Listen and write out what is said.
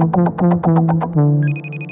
Thank you.